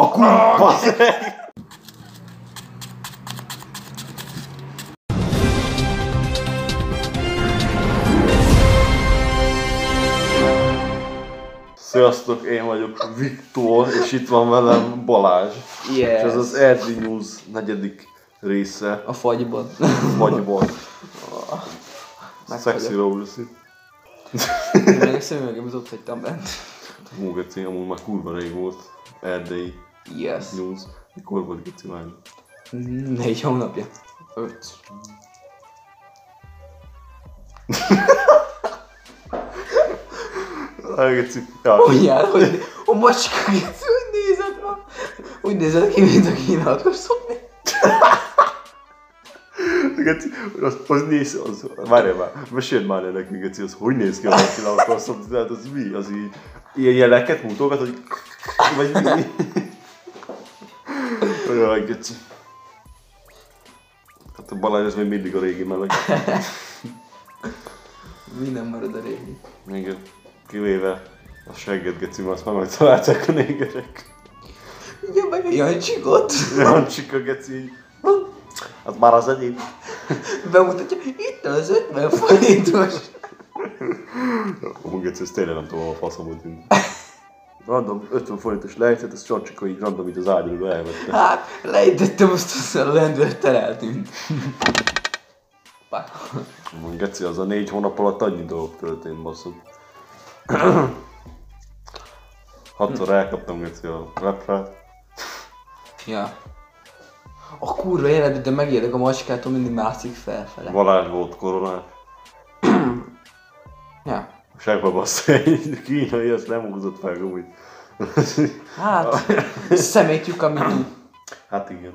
A kurva! Sziasztok, én vagyok Viktor, és itt van velem Balázs. Yes. És ez az Erdi News negyedik része, A fagyban. vagyból. Megfagyott. Sexy Rose. Még a szemüvegem, az ott hagytam bent. Hú, Geci, amúgy már kurva rég volt. Erdei Yes. News. Mikor volt Geci? Négy hónapja. Öt. Geci. Ja, Úgy jár, hogy a macska úgy nézett ma. Úgy nézett ki, mint a akar szopni. Geci, az, az néz, az, várjál már, meséld már el nekünk, Geci, az hogy néz ki a akarszom, tehát az mi? Az így, ilyen jeleket mutogat, hogy vagy mi? Jaj, Geci. Hát a Balázs az még mindig a régi meleg. Minden marad a régi. Igen, kivéve a segget, Geci, mert azt már megtalálták a négerek. Ja, meg a Jancsikot. Jancsika, Geci, így, az már az enyém. Bemutatja, itt az 50 forintos. Ó, Geci, ez tényleg nem tudom, a faszomot tűnt. Random 50 forintos lejtett, ez Jancsika így random így az ágyról elvette. Hát, lejtettem azt aztán a lendülettel eltűnt. Geci, az a négy hónap alatt annyi dolog történt, basszom. Hatszor elkaptam, Geci, a leprát. Ja. A kurva élet, de megijedek a macskától, mindig mászik felfele. Balázs volt koronás. Segbe bassza egy kínai, ezt nem húzott fel, úgy. Hát, szemétjük, amit tud. Hát igen.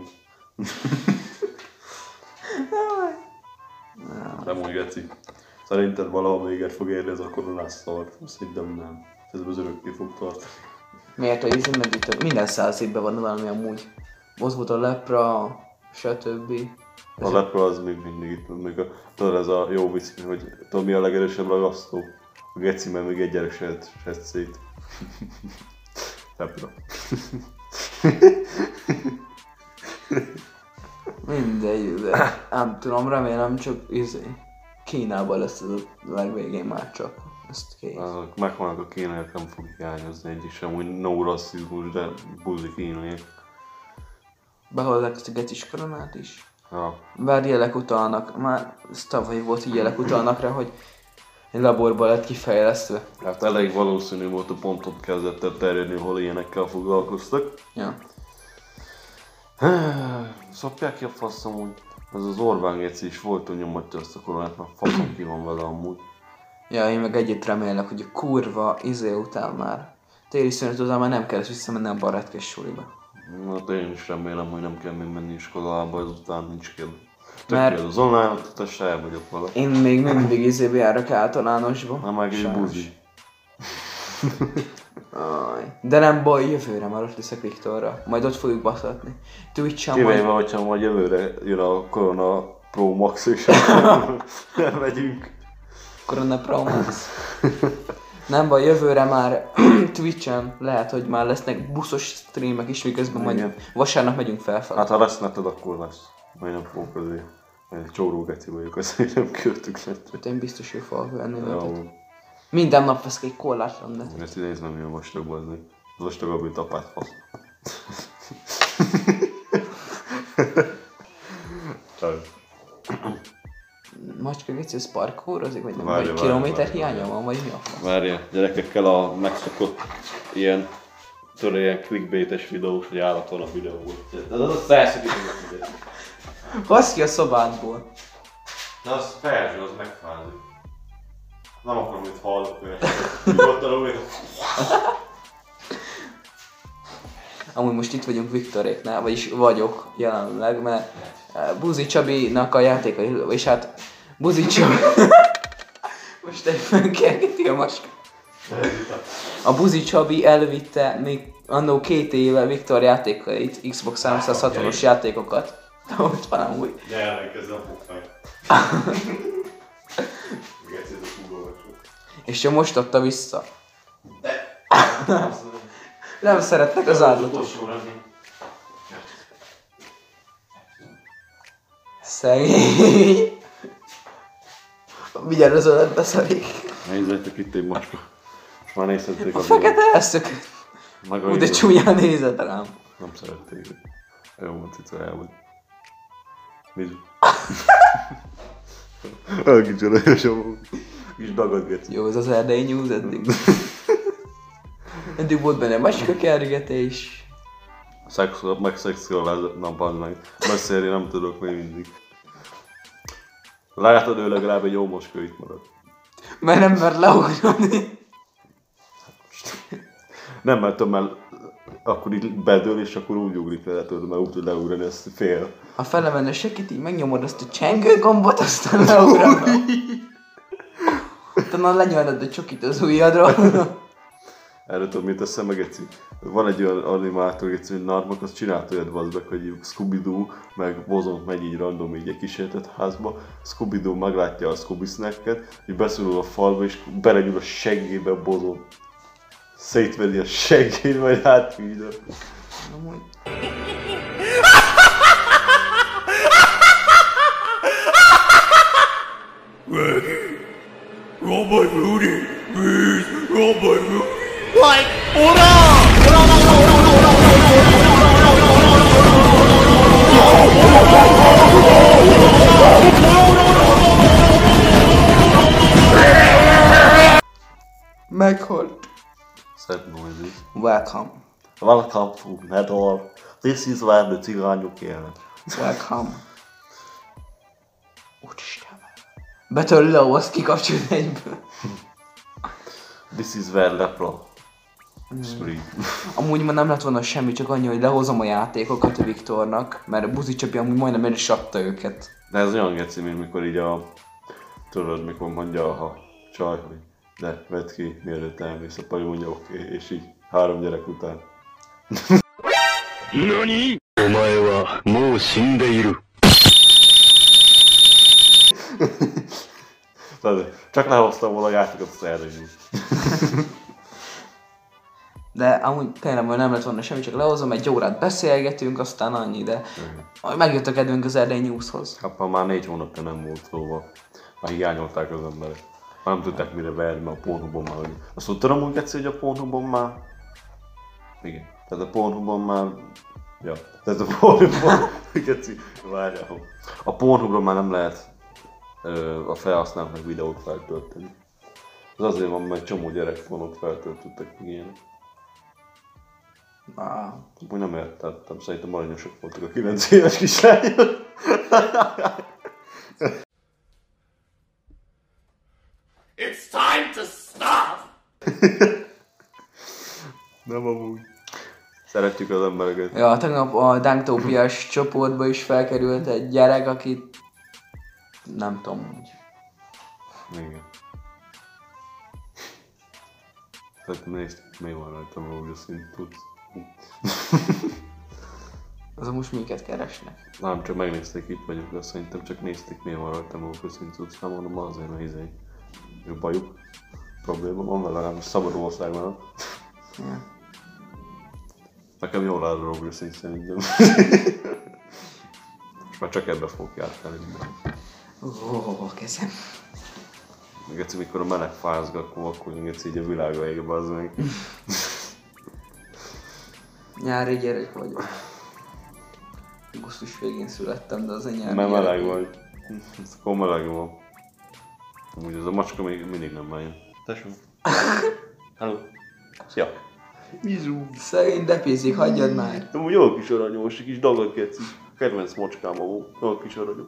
Nem úgy, Geci. Szerinted valahol véget fog érni ez a koronás szart? Szerintem nem. Ez az örökké fog tartani. Miért a izé meg itt minden száz évben van valami amúgy. Az volt a lepra, stb. A lepra az még mindig itt, még a, tudod ez a jó vicc, hogy tudod mi a legerősebb ragasztó? A geci, még egy gyerek se szét. lepra. Mindegy, de nem tudom, remélem csak izé. Kínában lesz ez a legvégén már csak. Ezt kész. Azok megvannak a kínaiak, nem fog hiányozni egy is, amúgy no rasszizmus, de buzi kínaiak. Behozzák ezt a gecis koronát is. Ja. Bár jelek utalnak, már tavaly volt, hogy jelek utalnak rá, hogy egy laborban lett kifejlesztve. Hát elég valószínű volt, hogy pont ott kezdett el terjedni, hol ilyenekkel foglalkoztak. Ja. Szopják ki a faszom, hogy ez az Orbán geci is volt, hogy nyomatja azt a koronát, mert faszom ki van vele amúgy. Ja, én meg egyet remélek, hogy a kurva izé után már téli szünet után már nem kell visszamenni a barátkés suliba. Hát én is remélem, hogy nem kell még menni iskolába, ezután nincs kell. Tök Mert- az online oktatás el vagyok vele. Én még mindig izébe járok általánosba. Nem meg egy buzi. De nem baj, jövőre már ott leszek Viktorra. Majd ott fogjuk baszatni. Twitch-en Kivéve, majd... hogyha majd jövőre jön a Corona Pro Max, és nem megyünk. Corona Pro Max. Nem baj, jövőre már Twitch-en lehet, hogy már lesznek buszos streamek is, miközben majd vasárnap megyünk felfelé. Hát ha lesz neted, akkor lesz. Majd nem fogok azért. Egy csóró geci vagyok, azért nem költük netet. Hát én biztos, hogy fogok venni. Jó. Minden nap veszek egy korlátlan netet. Ezt nézd nem ilyen vastag bazni. Az vastagabb, mint apát fasz. Macska Geci, ez parkourazik, vagy nem? Várja, vagy várja, kilométer várja, hiánya várja. van, vagy mi a fasz? Várja, gyerekekkel a megszokott ilyen tudod, ilyen clickbaites videós, hogy állaton a videó. De az az a Hasz ki a szobádból. De az felső, az megfázik. Nem akarom, hogy hallok olyan. Nyugodtan úgy, Amúgy most itt vagyunk Viktoréknál, vagyis vagyok jelenleg, mert eh, Buzi Csabinak a játékai, és hát Buzi Csabi... most egy fönkergeti a maska. A Buzi Csabi elvitte még annó két éve Viktor játékait, Xbox 360-os játékokat. De most van amúgy. Gyermek, ez nem fog meg. Geci, ez a vacsó. És csak most adta vissza. Nem szeretnek az állatok. Szegény. Mindjárt az ölet beszarik. Nézzétek itt egy macska. Most már nézhették A fekete eszök. Meg a Úgy de csúnyán nézett rám. Nem szerették. Jó cica elmúlt. Nézzük. Olyan kicsi amúgy. Kis dagad geci. Jó, ez az erdei news eddig. Eddig volt benne macska kergetés. Szexuál, meg szexuálizált, nem van meg. Beszélni nem tudok még mindig. Látod, ő legalább egy jó moska itt marad. Mert nem mer leugrani. Nem mertem el, akkor így bedől, és akkor úgy ugrik le, tudod, mert úgy tud leugrani, ezt fél. Ha felemenne segít, így megnyomod azt a csengő gombot, aztán leugrana. Utána lenyeled a csokit az ujjadról. Erre tudom, mit teszem meg Geci. Van egy olyan animátor, Geci, hogy Narmak, az csinált olyat bazd meg, hogy Scooby-Doo, meg Bozont megy így random így egy kísérletet házba, Scooby-Doo meglátja a Scooby snacket, így beszorul a falba, és belegyúl a seggébe Bozon. szétveri a seggét, majd áthűlöm. Amúgy... Robert Moody, please, Robert Moody. Like, ora! Ora, ora, ora, ora, ora, ora, ora, ora, ora, ora, ora, Sad noises. Welcome. Welcome to Nedor. This is where the cigányok élnek. Welcome. Úristen. Betörli le, azt kikapcsolni egyből. This is where lepra. Spree. Amúgy ma nem lett volna semmi, csak annyi, hogy lehozom a játékokat a Viktornak, mert a buzi csapi amúgy majdnem el is adta őket. De ez olyan geci, mint mikor így a... Tudod, mikor mondja a csaj, hogy ne, vedd ki, mielőtt elmész. a jó mondja, oké, okay, és így három gyerek után. Nani? Omae wa mou shindeiru. Csak lehoztam volna a játékot, azt elrögni. De amúgy tényleg nem lett volna semmi, csak lehozom, egy órát beszélgetünk, aztán annyi, de uh-huh. megjött a kedvünk az Erdély Newshoz. Hát Apa már négy hónapja nem volt szóval. Már hiányolták az emberek. Már nem tudták mire verni, mert a pornhubon már... hogy- Azt tudtad amúgy Geci, hogy a pornhubon már... Igen. Tehát a pornhubon már... Ja. Tehát a pornhubon... Geci, várjál. A pornhubon már nem lehet ö, a felhasználóknak videót feltölteni. Az azért van, mert csomó gyerekfonot feltöltöttek meg ilyenek. Ah, Úgy nem értettem, szerintem aranyosak voltak a 9 éves kislányok. It's time to stop! Nem amúgy. Szeretjük az embereket. Ja, tegnap a Danktópiás csoportba is felkerült egy gyerek, akit nem tudom, hogy Igen. Tehát nézd, mi van rajta a rózsaszín tudsz. az most minket keresnek. Nem, csak megnézték, itt vagyunk, de szerintem csak nézték, mi van rajta a rózsaszín tudsz. Nem mondom, azért, mert izé, jó bajuk. Probléma van vele, legalábbis szabad országban. Ja. Nekem jól áll a rózsaszín szerintem. És már csak ebbe fogok minden. Ó, oh, kezem. Meg egyszer, mikor a meleg fázgat, akkor akkor egyszer így a világa ég, bazd meg. Nyári gyerek vagyok. Augusztus végén születtem, de az egy nyári Mert gyerek meleg vagy. Ez akkor meleg van. Amúgy ez a macska még mindig nem bejön. Tesó. Hello. Szia. Mizu. Szegény depézik, hagyjad már. Amúgy jó kis aranyos, kis dagad geci. Kedvenc macskám a jó kis aranyos.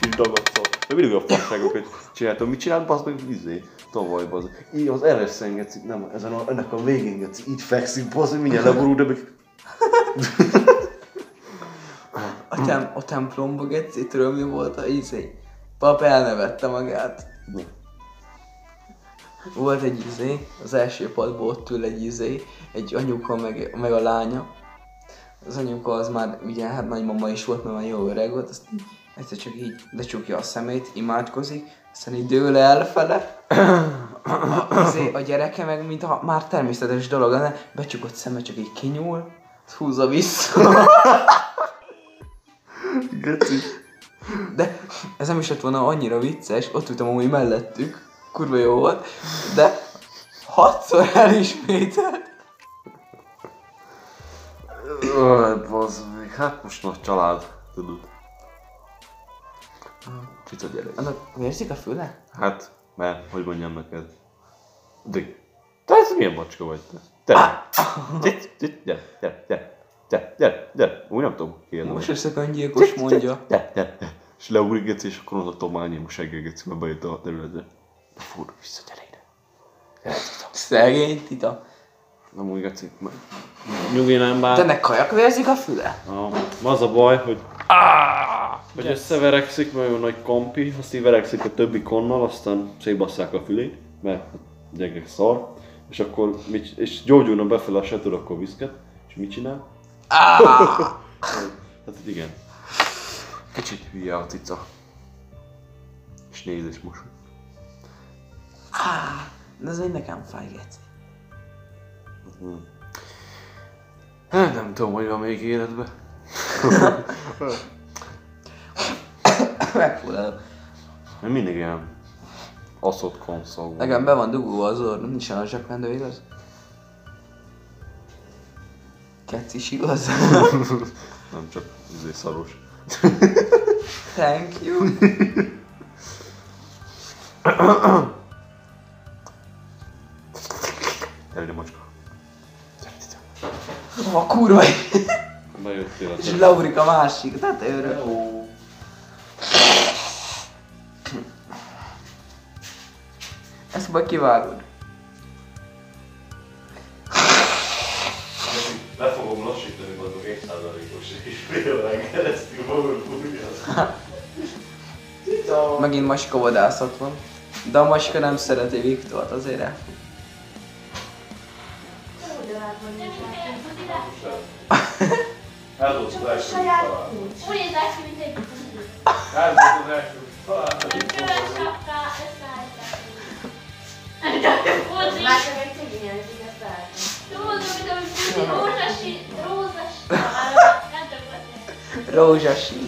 Kis dagad szó. De mindig a fasságokat csináltam. Mit csinált, bazd meg, izé. Tavaly, bazd. Így az RS-en geci, nem, ezen a, ennek a végén geci, így fekszik, bazd mindjárt leborul, de meg... A, tem- a templomba geci, tudod mi volt a izé? Pap elnevette magát. Volt egy izé, az első padból ott ül egy izé, egy anyuka meg, meg a lánya. Az anyuka az már ugye hát nagymama is volt, mert már jó öreg volt, azt egyszer csak így lecsukja a szemét, imádkozik, aztán így dől elfele, azért a gyereke meg, mint ha már természetes dolog lenne, becsukott szeme csak így kinyúl, húzza vissza. Geci. De ez nem is lett volna annyira vicces, ott ültem amúgy mellettük, kurva jó volt, de hatszor elismételt. Öh, bazd meg, hát most nagy család, tudod. Cica gyerek. Annak vérzik a füle? Hát, mert, hogy mondjam neked. De, te ez milyen macska vagy te? Te, te, gyere, gyere, gyere, gyere, gyere, gyere, úgy nem tudom kérni. Most összekangyilkos mondja. Gyere, gyere, gyere. És leugrik geci, és akkor az a tományim seggel geci, mert bejött a területre. De fúr, vissza, gyere ide. Gyere, Cica. Szegény tita. Nem úgy geci, mert nyugi nem De bár. ennek kajak vérzik a füle? Ah, az a baj, hogy hogy összeverekszik, mert olyan nagy kompi, azt így verekszik a többi konnal, aztán szétbasszák a fülét, mert gyengek szar, és akkor mit, és gyógyulna befele a setőr, akkor viszket, és mit csinál? Hát hogy igen. Kicsit hülye a cica. És néz és mosoly. De ez még nekem fáj, geci. Hát nem tudom, hogy van még életben. Megfulladok. Mert mindig ilyen aszott konszol. Nekem be van dugulva az orrom, nincsen a zsebkendő, igaz? Keci is igaz? Nem csak izé szaros. Thank you. Gyere ide, macska. A kurva Bejöttél a És leugrik a másik tetőről. Ezt majd kivágod. Megint maska vadászat van. De a maska nem szereti Viktort, azért el. Ez volt az első. Úgy mint egy Ez volt az sapka, Már csak egy lehet. Buzi, rózsasi, Rózsasi.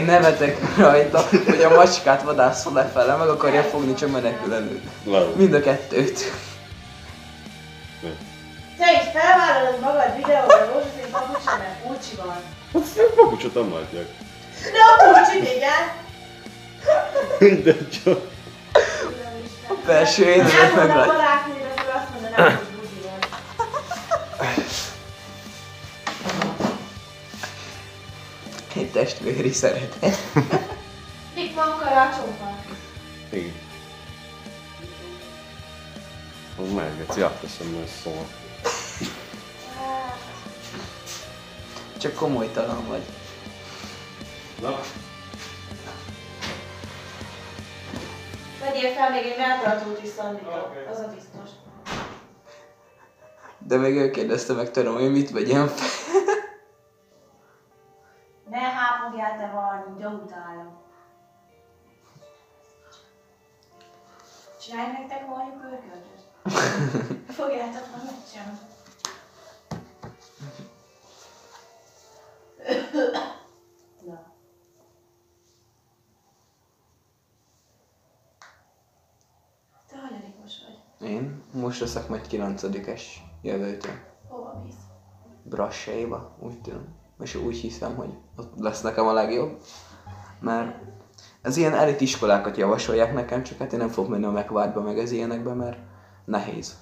Én nevetek rajta, hogy a macskát vadászol lefele, meg akarja fogni, csak menekül elő. Mind a kettőt. Te is felvállalod magad videóra rózsaszín papucsa, mert kulcsi van. Hát papucsot nem látják. De a kulcsit igen. De csak. A felső énedet Nem meg mondom rajta. barátnőre, akkor azt mondanám, hogy Egy testvéri szeretet. Mik van karácsonyban? Igen. Az megegeci, átteszem, mert ez szól. Csak komolytalan vagy. Na, Vegyél fel még egy melltartót is, Szandika. Az a biztos. De még ő kérdezte meg tőlem, hogy mit vegyem fel. Valami pörköltöt. Fogjátok meg megcsinálni. Na. Te hanyadikos vagy? Én most leszek majd 9-es jövőtől. Hova mész? Brassaiba, úgy tudom. És úgy hiszem, hogy ott lesz nekem a legjobb. Mert ez ilyen elit iskolákat javasolják nekem, csak hát én nem fogok menni a megvártba meg az ilyenekbe, mert nehéz.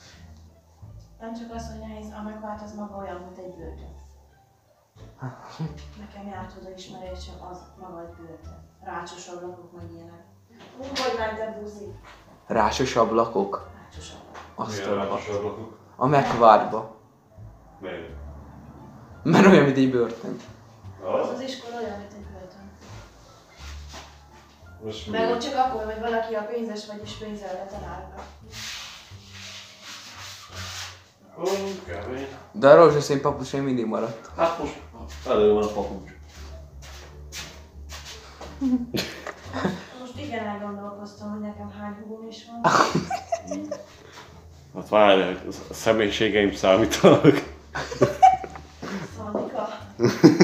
Nem csak az, hogy nehéz, a megvált az maga olyan, mint egy börtön. Nekem járt oda ismerésem, az maga egy börtön. Rácsos ablakok, meg ilyenek. Ú, hogy ment buzi? Rásos ablakok. Rácsos ablakok. Azt milyen a, rácsos ablakok? a megvártba. Miért? Mert olyan, mint egy börtön. Az az iskola olyan, mint egy. Most Meg ott csak akkor, hogy valaki a pénzes, vagyis pénzzel találva. Ó, kemény. De a rózsaszín papucs még mindig maradt. Hát most elő van a papucs. Most igen elgondolkoztam, hogy nekem hány húgom is van. Hát várj, a személyiségeim számítanak. Szanika.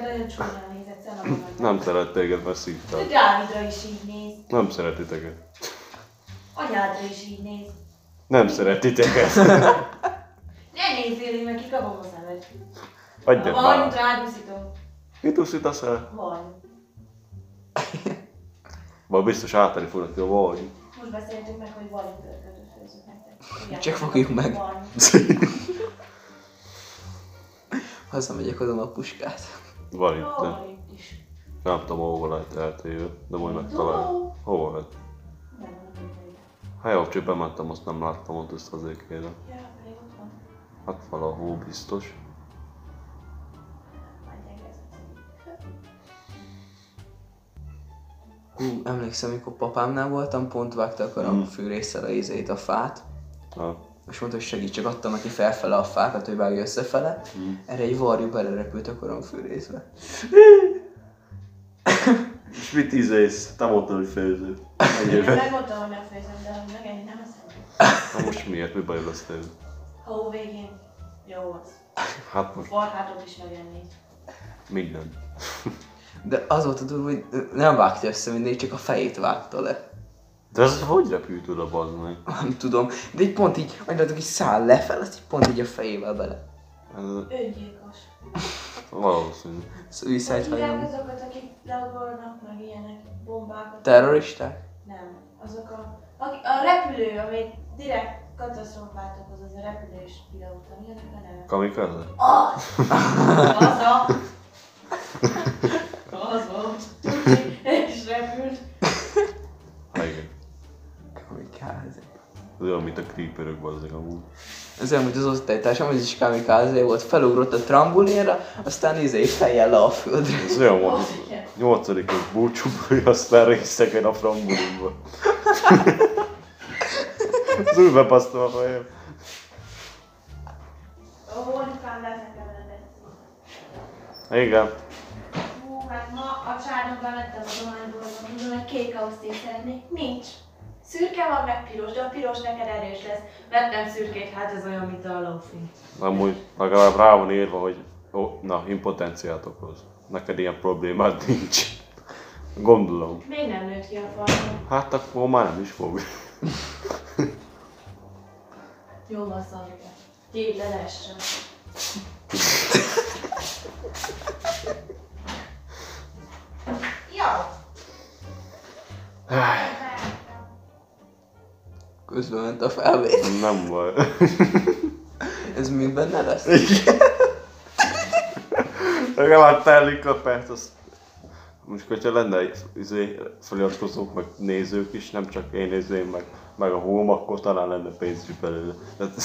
Te olyan csúnyán nézett, meg. Nem szeret téged, mert szívtál. Dávidra is így néz. Nem szereti téged. Anyádra is így néz. Nem szereti téged. Ne nézzél, én meg kikapom a szemed. Adjad Van, már. rádúszítom. Mit úszítasz el? Van. Vagy biztos átadni fogod, hogy vagy. Most beszéltünk meg, hogy van pörkölt főzök nektek. Igen. Csak fogjuk meg. Van. Hazamegyek, hozom a puskát. Van itt. itt is. Nem tudom, hova lehet eltéve, de majd megtalálom. Hova nem. Hát jó, csak bementem, azt nem láttam ott ezt az ékére. Hát valahol biztos. Hú, emlékszem, amikor papámnál voltam, pont vágta a karam fűrészsel a izét, a fát. Ha. És mondta, hogy segíts, csak adtam neki felfele a fákat, hogy vágja összefele. Erre egy varjú belerepült a karamfűrészbe. És mit ízész? Te mondtad, hogy főző. Én megmondtam, hogy megfejezem, de hogy megenni nem eszem. Na most miért? Mi baj lesz tőle? Hó végén. Jó az. Hát most Farhátot is megenni. minden. De az volt a durva, hogy nem vágta össze mindig, csak a fejét vágta le. De ez hogy repült oda, bazd meg? Nem tudom, de egy pont így, annyira hogy száll lefelé, azt így pont így a fejével bele. Ez Öngyilkos. valószínű. Suicide Hívják hajlam. azokat, akik leugornak, meg ilyenek, bombákat. Terroristák? Nem. Azok a, aki, a repülő, ami direkt katasztrófát okoz, az a repülős pilóta. Mi a neve? Kamikaze? Az! Az a... Az volt. És repült. Hát igen. Kamikáze. Ez olyan, mint a creeperök bazdek amúgy. Ez olyan, mint az osztálytársam, ez is kamikáze volt, felugrott a trambulinra, aztán izé fejjel le a földre. Ez olyan volt. Az. Nyolcadikos búcsúból, aztán részegen a frambulinba. Az úgy bepasztom a fejem. Igen. Hú, hát ma a csárnokban vettem a dohányboltban, mondom, hogy kék ausztét szeretnék. Nincs. Szürke van, meg piros, de a piros neked erős lesz. Vettem szürkét, hát ez olyan, mint a lófi. Amúgy legalább rá van írva, hogy ó, na, impotenciát okoz. Neked ilyen problémád nincs. Gondolom. Még nem nőtt ki a farmon. Hát akkor már nem is fog. Jó van szarja. Tégy le lehessen. Jó. Közben ment a felvét. Nem baj. Ez mind benne lesz? Legalább telik a perc, az... Most, hogyha lenne izé, feliratkozók, meg nézők is, nem csak én nézőim, meg, meg a home, akkor talán lenne pénz is belőle. Tehát,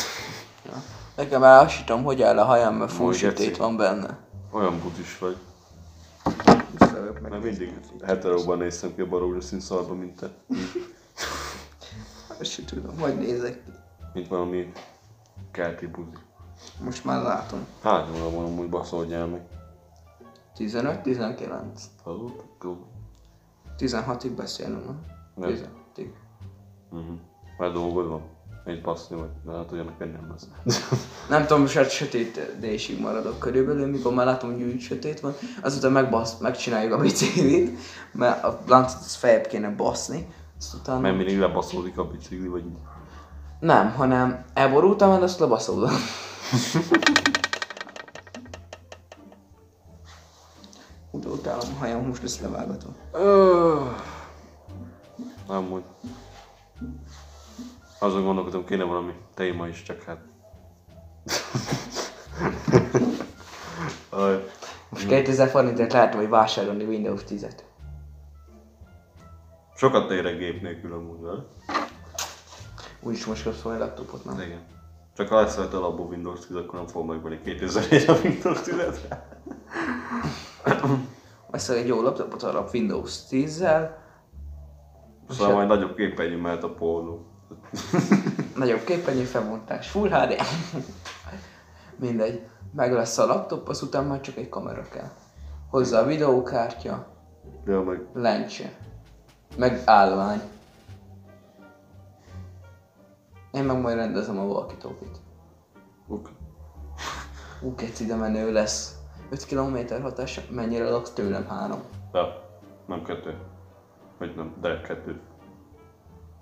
Nekem elhasítom, hogy áll a hajam, mert geci. van benne. olyan butis vagy. Mert mindig heteróban néztem ki a rózsaszín szarba, mint te. Ezt sem tudom, hogy nézek ki. Mint valami kelti buzi. Most már látom. Hány óra van amúgy baszódjál meg? 15-19. Hazudtak? Jó. 16-ig beszélünk, nem? Nem. 16-ig. Mhm. Már dolgod van? Én passzni vagy, de hát ugye neked nem lesz. Nem tudom, most hát sötét désig maradok körülbelül, mikor már látom, hogy úgy sötét van. Azután megbasz, megcsináljuk a biciklit, mert a láncot az feljebb kéne baszni. Azt utána... Mert mindig lebaszódik a bicikli, vagy így. Nem, hanem elborultam, mert azt lebaszoltam. Úgy utálom a hajam, most ezt levágatom. Amúgy. Azon gondolkodom, kéne valami téma is, csak hát... Most 2000 forintért lehet hogy vásárolni Windows 10-et. Sokat érek gép nélkül amúgy, vele. Úgyis most kapsz valami laptopot, nem? Igen. Csak ha lesz rajta alapból Windows 10, akkor nem fog megvenni 2004 a Windows 10-et. Veszel egy jó laptopot alap Windows 10-zel, Szóval majd nagyobb képernyő mehet a pornó. nagyobb képernyő, felmontás, Full HD. Mindegy. Meg lesz a laptop, azután már csak egy kamera kell. Hozzá a videókártya, Ja, meg lencse. Meg állvány. Én meg majd rendezem a walkie-talkie-t. ok. Ú, keci, de menő lesz. 5 km hatás, mennyire laksz tőlem? Három. Ja, nem kettő. Vagy nem, de kettő.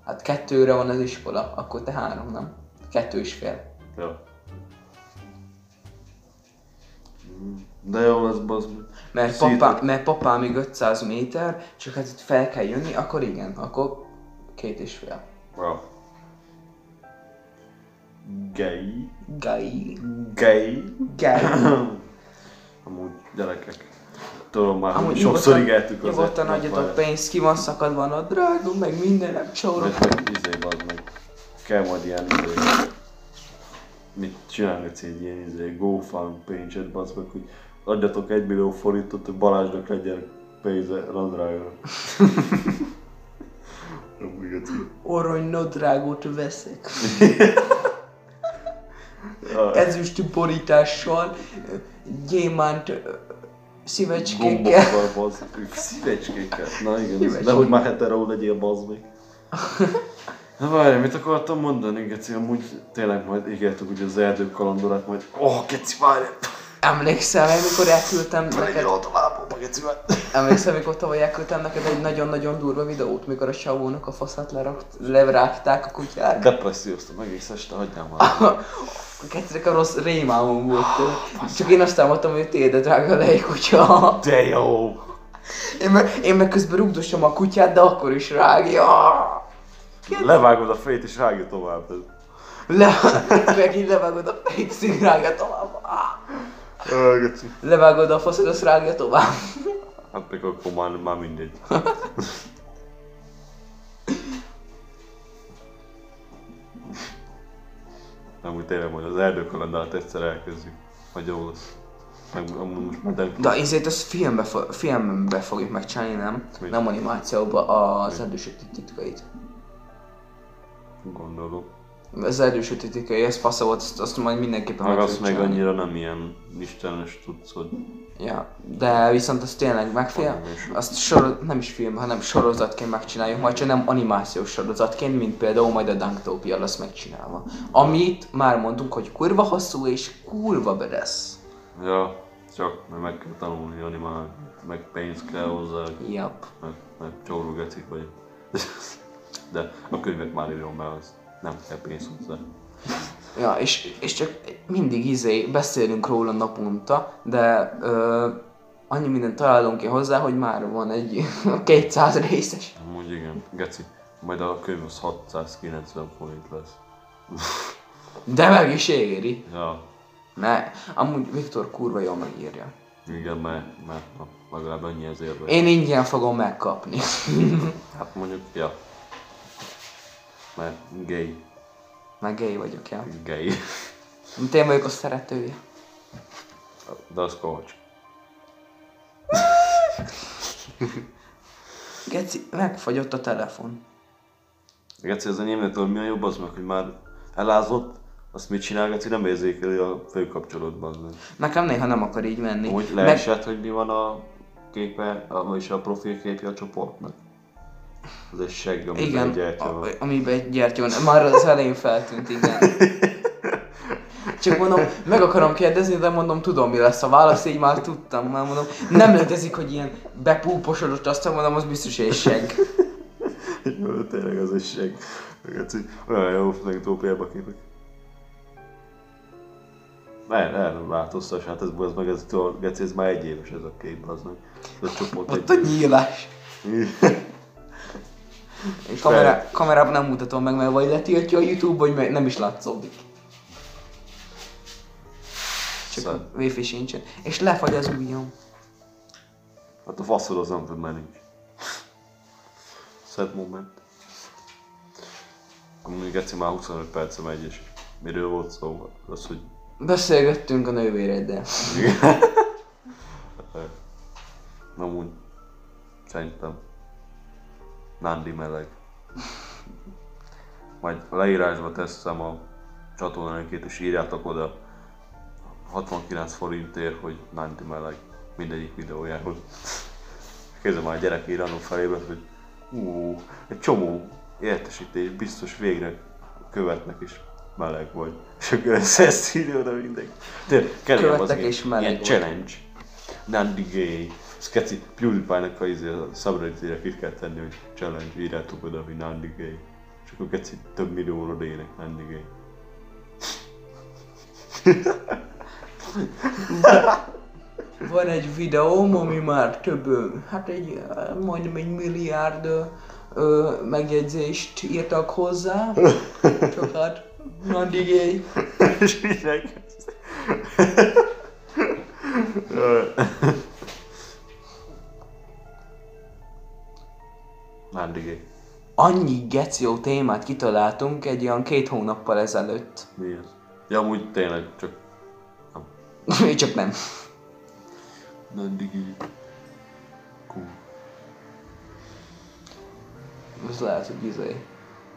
Hát kettőre van az iskola, akkor te három, nem? Kettő is fél. Ja. Mm, De jó lesz, bazd meg. Mert, Szétek. papá, mert papám még 500 méter, csak hát itt fel kell jönni, akkor igen, akkor két és fél. Ja. Gay. Gai. Gay. Gai. Amúgy gyerekek. Tudom már, Amúgy sokszor ígértük az Nyugodtan adjatok pénzt, ki van szakadva a drágom, meg mindenem, csórok. Vagy meg izé, bazd meg. Kell majd ilyen izé. Mit csinálgatsz egy ilyen izé, GoFund page-et, bazd meg, hogy adjatok egy millió forintot, hogy Balázsnak legyen pénze geci. Orrony nadrágot veszek. Ezüstű borítással, gyémánt szívecskékkel. Gombokkal. Szívecskékkel. Na igen, Szívecskék. de hogy már hetero legyél, bazd meg. Na várj, mit akartam mondani, Geci? Amúgy tényleg majd ígértük, hogy az erdőkalandorát majd... Oh, Geci, várj! Emlékszel, amikor elküldtem neked, a emlékszel, amikor tavaly elküldtem neked egy nagyon-nagyon durva videót, mikor a savónak a faszát lerakt, lerágták a kutyák? Depresszióztam egész este, hagyjál már. Kettőnek a rossz rémálmom volt. Csak én azt támadtam, hogy tiéd, drága lej kutya. De jó! Én meg, én meg közben rugdosom a kutyát, de akkor is rágja. Levágod a fejét és rágja tovább. Le, megint levágod a fejét, szín rágja tovább. Ah. Levágod a faszod, azt rágja tovább. Hát meg akkor már, már mindegy. Amúgy tényleg majd az erdőkalandát egyszer elkezdjük. Majd jó lesz. Meg amúgy most már nem De ezért azt filmbe, fo- filmbe fogjuk megcsinálni, nem? Mit? Nem animációba az erdősötét titkait. gondolom. Az erdősötét titkai, ez fasza volt, azt, azt majd mindenképpen Meg meg az fogjuk meg csinálni. annyira nem ilyen istenes tudsz, hogy Ja, de viszont az tényleg megfél, azt soroz, nem is film, hanem sorozatként megcsináljuk, majd csak nem animációs sorozatként, mint például majd a Dunktopia lesz megcsinálva. Amit már mondtunk, hogy kurva hosszú és kurva bedesz. Ja, csak mert meg kell tanulni animálni, meg pénz kell hozzá, Yep. meg, meg csóró gecik vagy. De a könyvet már írom be, az nem kell pénz hozzá. Ja, és, és csak mindig izé beszélünk róla naponta, de ö, annyi mindent találunk ki hozzá, hogy már van egy 200 részes. Amúgy igen, geci. Majd a könyv az 690 forint lesz. De meg is éri. Ja, Ne, amúgy Viktor kurva jól megírja. igen, mert, mert legalább annyi ezért vagy. Én ingyen fogom megkapni. Hát mondjuk, ja. Mert gay. Meg gay vagyok, ja. Gay. Mint én vagyok a szeretője. De az kocs. Geci, megfagyott a telefon. Geci, ez a nyomjától mi a jobb az meg, hogy már elázott, azt mit csinál, Geci, nem érzékeli a főkapcsolódban. az meg. Nekem néha nem akar így menni. Úgy Meg, leesett, hogy mi van a képe, vagyis a profilképje a csoportnak. Az egy segg, amiben igen, egy gyertya van. a, amiben egy gyertya van. Már az elején feltűnt, igen. Csak mondom, meg akarom kérdezni, de mondom, tudom mi lesz a válasz, így már tudtam, már mondom, nem létezik, hogy ilyen bepúposodott, aztán mondom, az biztos egy segg. Jó, tényleg az egy segg. Geci, olyan jó képek. Ne, ne, nem változtass, hát ez, ez meg ez, Geci, ez már egy éves ez a kép, az meg. Ez a csoport Ott a nyílás. És Kamera, kamerában nem mutatom meg, mert vagy letiltja a Youtube, vagy nem is látszódik. Csak Szed. wifi sincsen. És lefagy az ujjam. Hát a faszod az nem tud menni. Sad moment. Egyszer már 25 percem megy, és miről volt szó? Az, hogy Beszélgettünk a nővéreddel. Na úgy, szerintem Nandi meleg. Majd a leírásba teszem a csatornánkét, és írjátok oda 69 forintért, hogy Nandi meleg mindegyik videójához. Közben már a gyerek annak felébe, hogy ú, egy csomó értesítés, biztos végre követnek és meleg vagy. És akkor ezt, ezt írja oda mindenki. Tényleg, kell az és meleg ilyen vagy. challenge. Nandi gay. Ez keci, PewDiePie-nak a, izé, a subredditére ki kell tenni, hogy challenge, írjátok oda, hogy Nandi gay. És akkor keci több millió oda ének Nandi gay. Van egy videóm, ami már több, hát egy, majdnem egy milliárd ö, megjegyzést írtak hozzá. Csak hát, Nandi gay. És mindenki. Gay. Annyi geció témát kitaláltunk egy olyan két hónappal ezelőtt. Mi ez? Ja, amúgy tényleg csak Még csak nem. Cool. Ez lehet, hogy izé.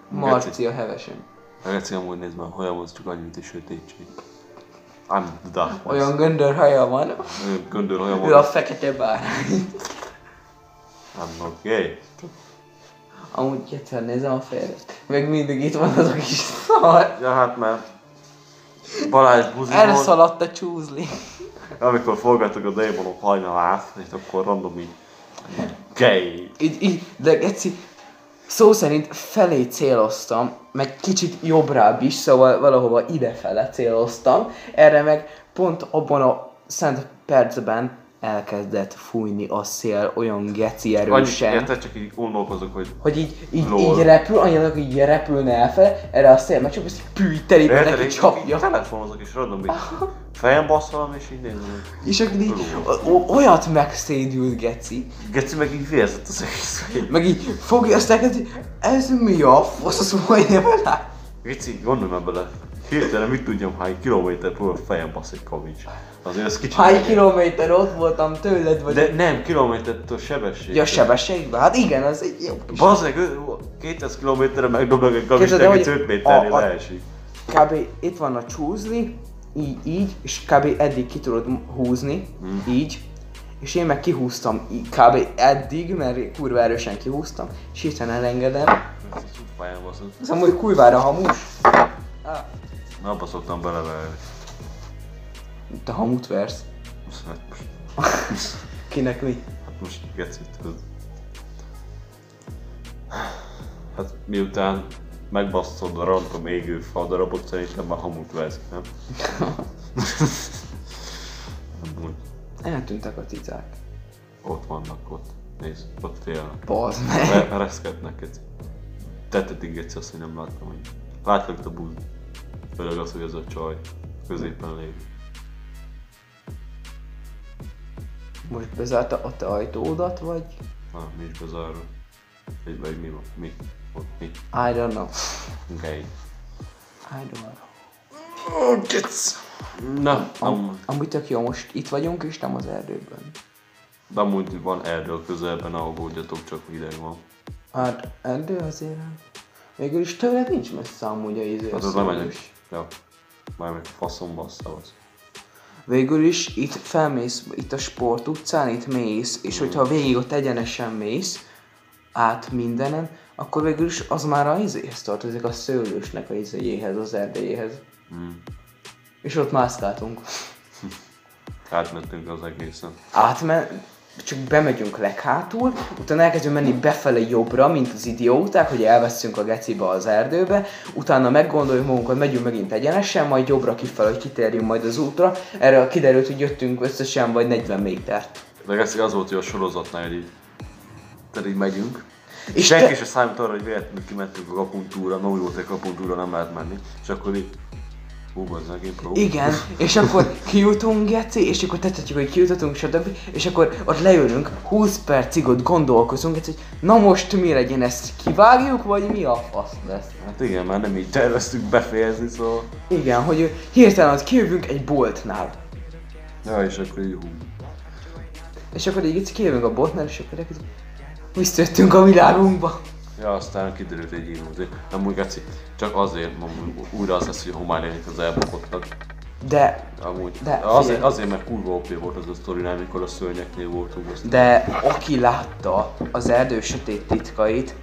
Marcia hevesen. Geci amúgy nézd már, olyan volt csak annyi, mint egy sötétség. I'm the dark ones. Olyan göndör haja van. Olyan göndör, olyan Ő a fekete bárány. I'm not gay. Amúgy egyszer nézem a fejedet. Meg mindig itt van az a kis szar. Ja, hát már Balázs buzi. Elszaladt a csúzli. Amikor forgattuk a démonok hajnalát, és akkor random így gay. Így, így, de Geci, szó szerint felé céloztam, meg kicsit jobbrább is, szóval valahova idefele céloztam. Erre meg pont abban a szent percben elkezdett fújni a szél olyan geci erősen. érted, csak így gondolkozok, hogy hogy így, így, Lol. így repül, annyira, hogy így repülne elfele, erre a szél, meg csak ezt pű, teríbe érted, neki így, így csapja. telefonozok, és random így fejem basszolom, és így nézem, És akkor így olyat megszédült geci, Geci meg így vérzett az egész. meg így fogja azt elkezdi, ez mi a fasz, az majdnem rá. Geci, gondolj már bele. Hirtelen mit tudjam, hány kilométer próbál fejem bassz egy kavics. Azért ez kicsit... Hány kilométer ott voltam tőled, vagy... De nem, kilométertől sebesség. Ja, sebességben? Hát igen, az egy jó kis... Bazzeg, 200 kilométerre megdobnak egy kavics, hogy 5 méternél a- a- leesik. Kb. itt van a csúzni, így, így, és kb. eddig ki tudod húzni, Hmm. így, és én meg kihúztam így, kb. eddig, mert kurva erősen kihúztam, és hirtelen elengedem. A. Ez amúgy kurvára hamus. Ah, Na, abba szoktam beleverni. te hamut versz. Hát most, Kinek mi? hát most gecit. ez- Hát miután megbasztod a random égő fa darabot, szerintem már hamut vesz, nem? Eltűntek a cicák. ott vannak ott. Nézd, ott félnek. Bazd meg. Re- Reszketnek egy. Tettetik egy azt, hogy nem láttam, hogy látlak a búz. Főleg az, hogy ez a csaj középen lép. Most bezárta a te ajtódat, vagy? Na, mi is bezárva. Vagy, vagy mi van? Mi? Ott mi? I don't know. Gay. I don't know. Oh, gec! Na, am, Amúgy tök jó, most itt vagyunk, és nem az erdőben. de amúgy van erdő a közelben, aggódjatok, csak hideg van. Hát erdő azért. Végül is tőled nincs messze amúgy a izé. Hát az szólós. lemegyek. Ja. Meg faszomba szavasz. Végül is itt felmész, itt a sport utcán, itt mész, és hogyha végig ott egyenesen mész, át mindenen, akkor végül is az már a izéhez tartozik, a szőlősnek a izéjéhez, az erdélyéhez. Mm. És ott mászkáltunk. Átmentünk az egészen. Átmen, csak bemegyünk leghátul, utána elkezdünk menni befele jobbra, mint az idióták, hogy elveszünk a gecibe az erdőbe, utána meggondoljuk magunkat, megyünk megint egyenesen, majd jobbra kifelé, hogy kitérjünk majd az útra. Erre kiderült, hogy jöttünk összesen vagy 40 métert. De ez az volt, hogy a sorozatnál hogy így, tehát így megyünk. És senki te- se számít arra, hogy véletlenül kimentünk a kapuntúra, mert úgy volt, hogy kapuntúra nem lehet menni. És akkor így Hú. Igen, és akkor kijutunk, Geci, és akkor tettetjük, hogy kijutottunk, stb. És akkor ott leülünk, 20 percig ott gondolkozunk, Geci, hogy na most mi legyen, ezt kivágjuk, vagy mi a fasz lesz? Hát igen, már nem így terveztük befejezni, szóval... Igen, hogy hirtelen ott kijövünk egy boltnál. Ja, és akkor így hú. És akkor így kijövünk a boltnál, és akkor elkezdjük, visszajöttünk a világunkba. Ja, aztán kiderült egy illúzió. Nem úgy geci, csak azért, mondom, újra az lesz, hogy a homály lények az elbukottak. De, Amúgy, De azért, azért, mert kurva OP volt az a sztorinál, mikor a szörnyeknél voltunk. Azt de aki látta az erdő sötét titkait,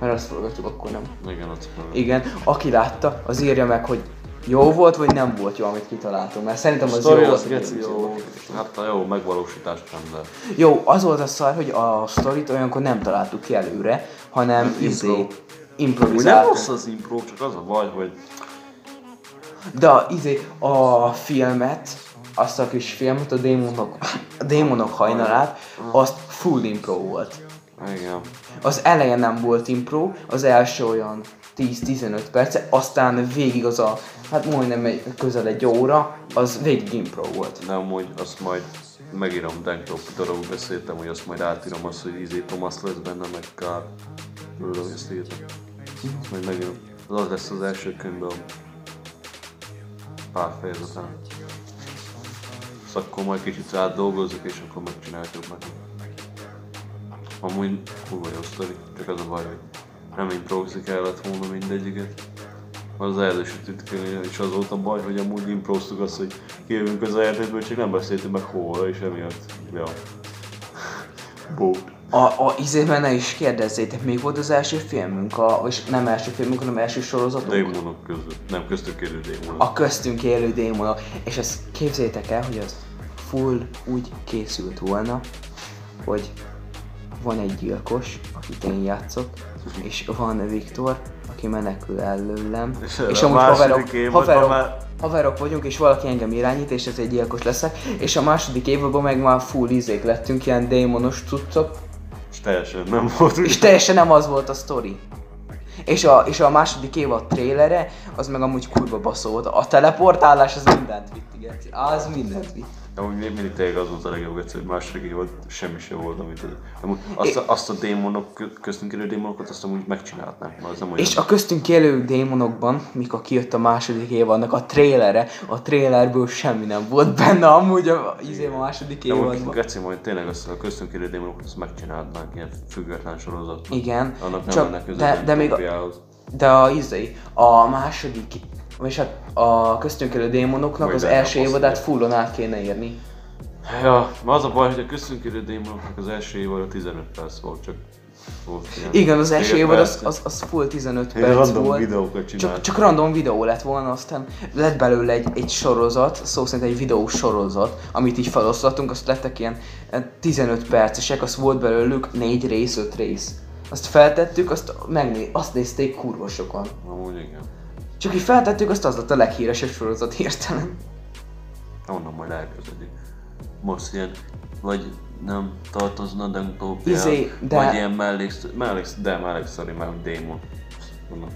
mert azt forgatjuk, akkor nem. Igen, ott Igen, aki látta, az írja meg, hogy jó volt, vagy nem volt jó, amit kitaláltunk. Mert szerintem az jó az volt. geci, jó. Hát a jó megvalósítás nem, de... Jó, az volt a szar, hogy a sztorit olyankor nem találtuk ki előre, hanem Nem, izé, impro. Úgy nem improvizáltunk. rossz az impro, csak az a baj, hogy De a, izé, a filmet, azt a kis filmet, a démonok, a démonok hajnalát, azt full impro volt. igen. Az elején nem volt impro, az első olyan 10-15 perce, aztán végig az a, hát majdnem egy, közel egy óra, az végig impro volt. De amúgy azt majd megírom, Danktop darabú beszéltem, hogy azt majd átírom azt, hogy izé Thomas lesz benne, meg Kár. Örülök, hogy ezt írtam. Azt majd megírom. Az az lesz az első könyvben pár fejezeten. Azt akkor majd kicsit átdolgozzuk, és akkor megcsináljuk meg. Amúgy kurva jó sztori, csak az a baj, hogy nem improvizni kellett volna mindegyiket. Az erdősötött és az volt a baj, hogy amúgy improztuk azt, hogy kijövünk az erdőből, csak nem beszéltünk meg hol, és emiatt, ja. Bót. A, a izében ne is kérdezzétek, még volt az első filmünk, a, és nem első filmünk, hanem első sorozatunk. Démonok között. Nem, köztük élő démonok. A köztünk élő démonok. És ezt képzétek el, hogy az full úgy készült volna, hogy van egy gyilkos, akit én játszok, és van Viktor, aki menekül előlem, És és, a amúgy haverok, haverok, már- haverok vagyunk, és valaki engem irányít, és ez egy gyilkos leszek, és a második évadban meg már full izék lettünk, ilyen démonos cuccok, És teljesen nem volt és teljesen nem az volt a sztori. És a, és a második évad trélere, az meg amúgy kurva baszó volt. A teleportálás az mindent vitt, igen. Az mindent vitt. De amúgy még mindig tényleg az volt a legjobb egyszer, hogy második évad semmi sem volt, amit az... Amúgy azt, a, azt a démonok, kö- köztünk élő démonokat, azt amúgy megcsinálhatnám. Az nem olyan. És a köztünk élő démonokban, mikor kijött a második évadnak a trélere, a trélerből semmi nem volt benne amúgy a, izé a második évadban. Geci, majd tényleg azt a köztünk élő démonokat, azt megcsinálhatnánk ilyen független sorozat. Igen, Annak nem csak, lenne de, de még a, de a izé, a második, vagyis hát a köztünk élő démonoknak Majd az első évadát fullon át kéne írni. Ja, az a baj, hogy a köztünk élő démonoknak az első évad 15 perc volt, csak volt ilyen. Igen, az első évad az, az, az full 15 Én perc random volt. videókat csinált. Csak, csak random videó lett volna, aztán lett belőle egy, egy sorozat, szó szerint egy videós sorozat, amit így felosztottunk, azt lettek ilyen eh, 15 percesek, az volt belőlük 4 rész, 5 rész. Azt feltettük, azt, megné- azt nézték kurva sokan. Amúgy igen. Csak így feltettük, azt az lett a leghíresebb sorozat hirtelen. Onnan majd elkezdődik. Most ilyen, vagy nem tartozna Demtópiához, Izé, de- vagy ilyen melléksz, melléksz, de mellékszori, mert démon. Mondom.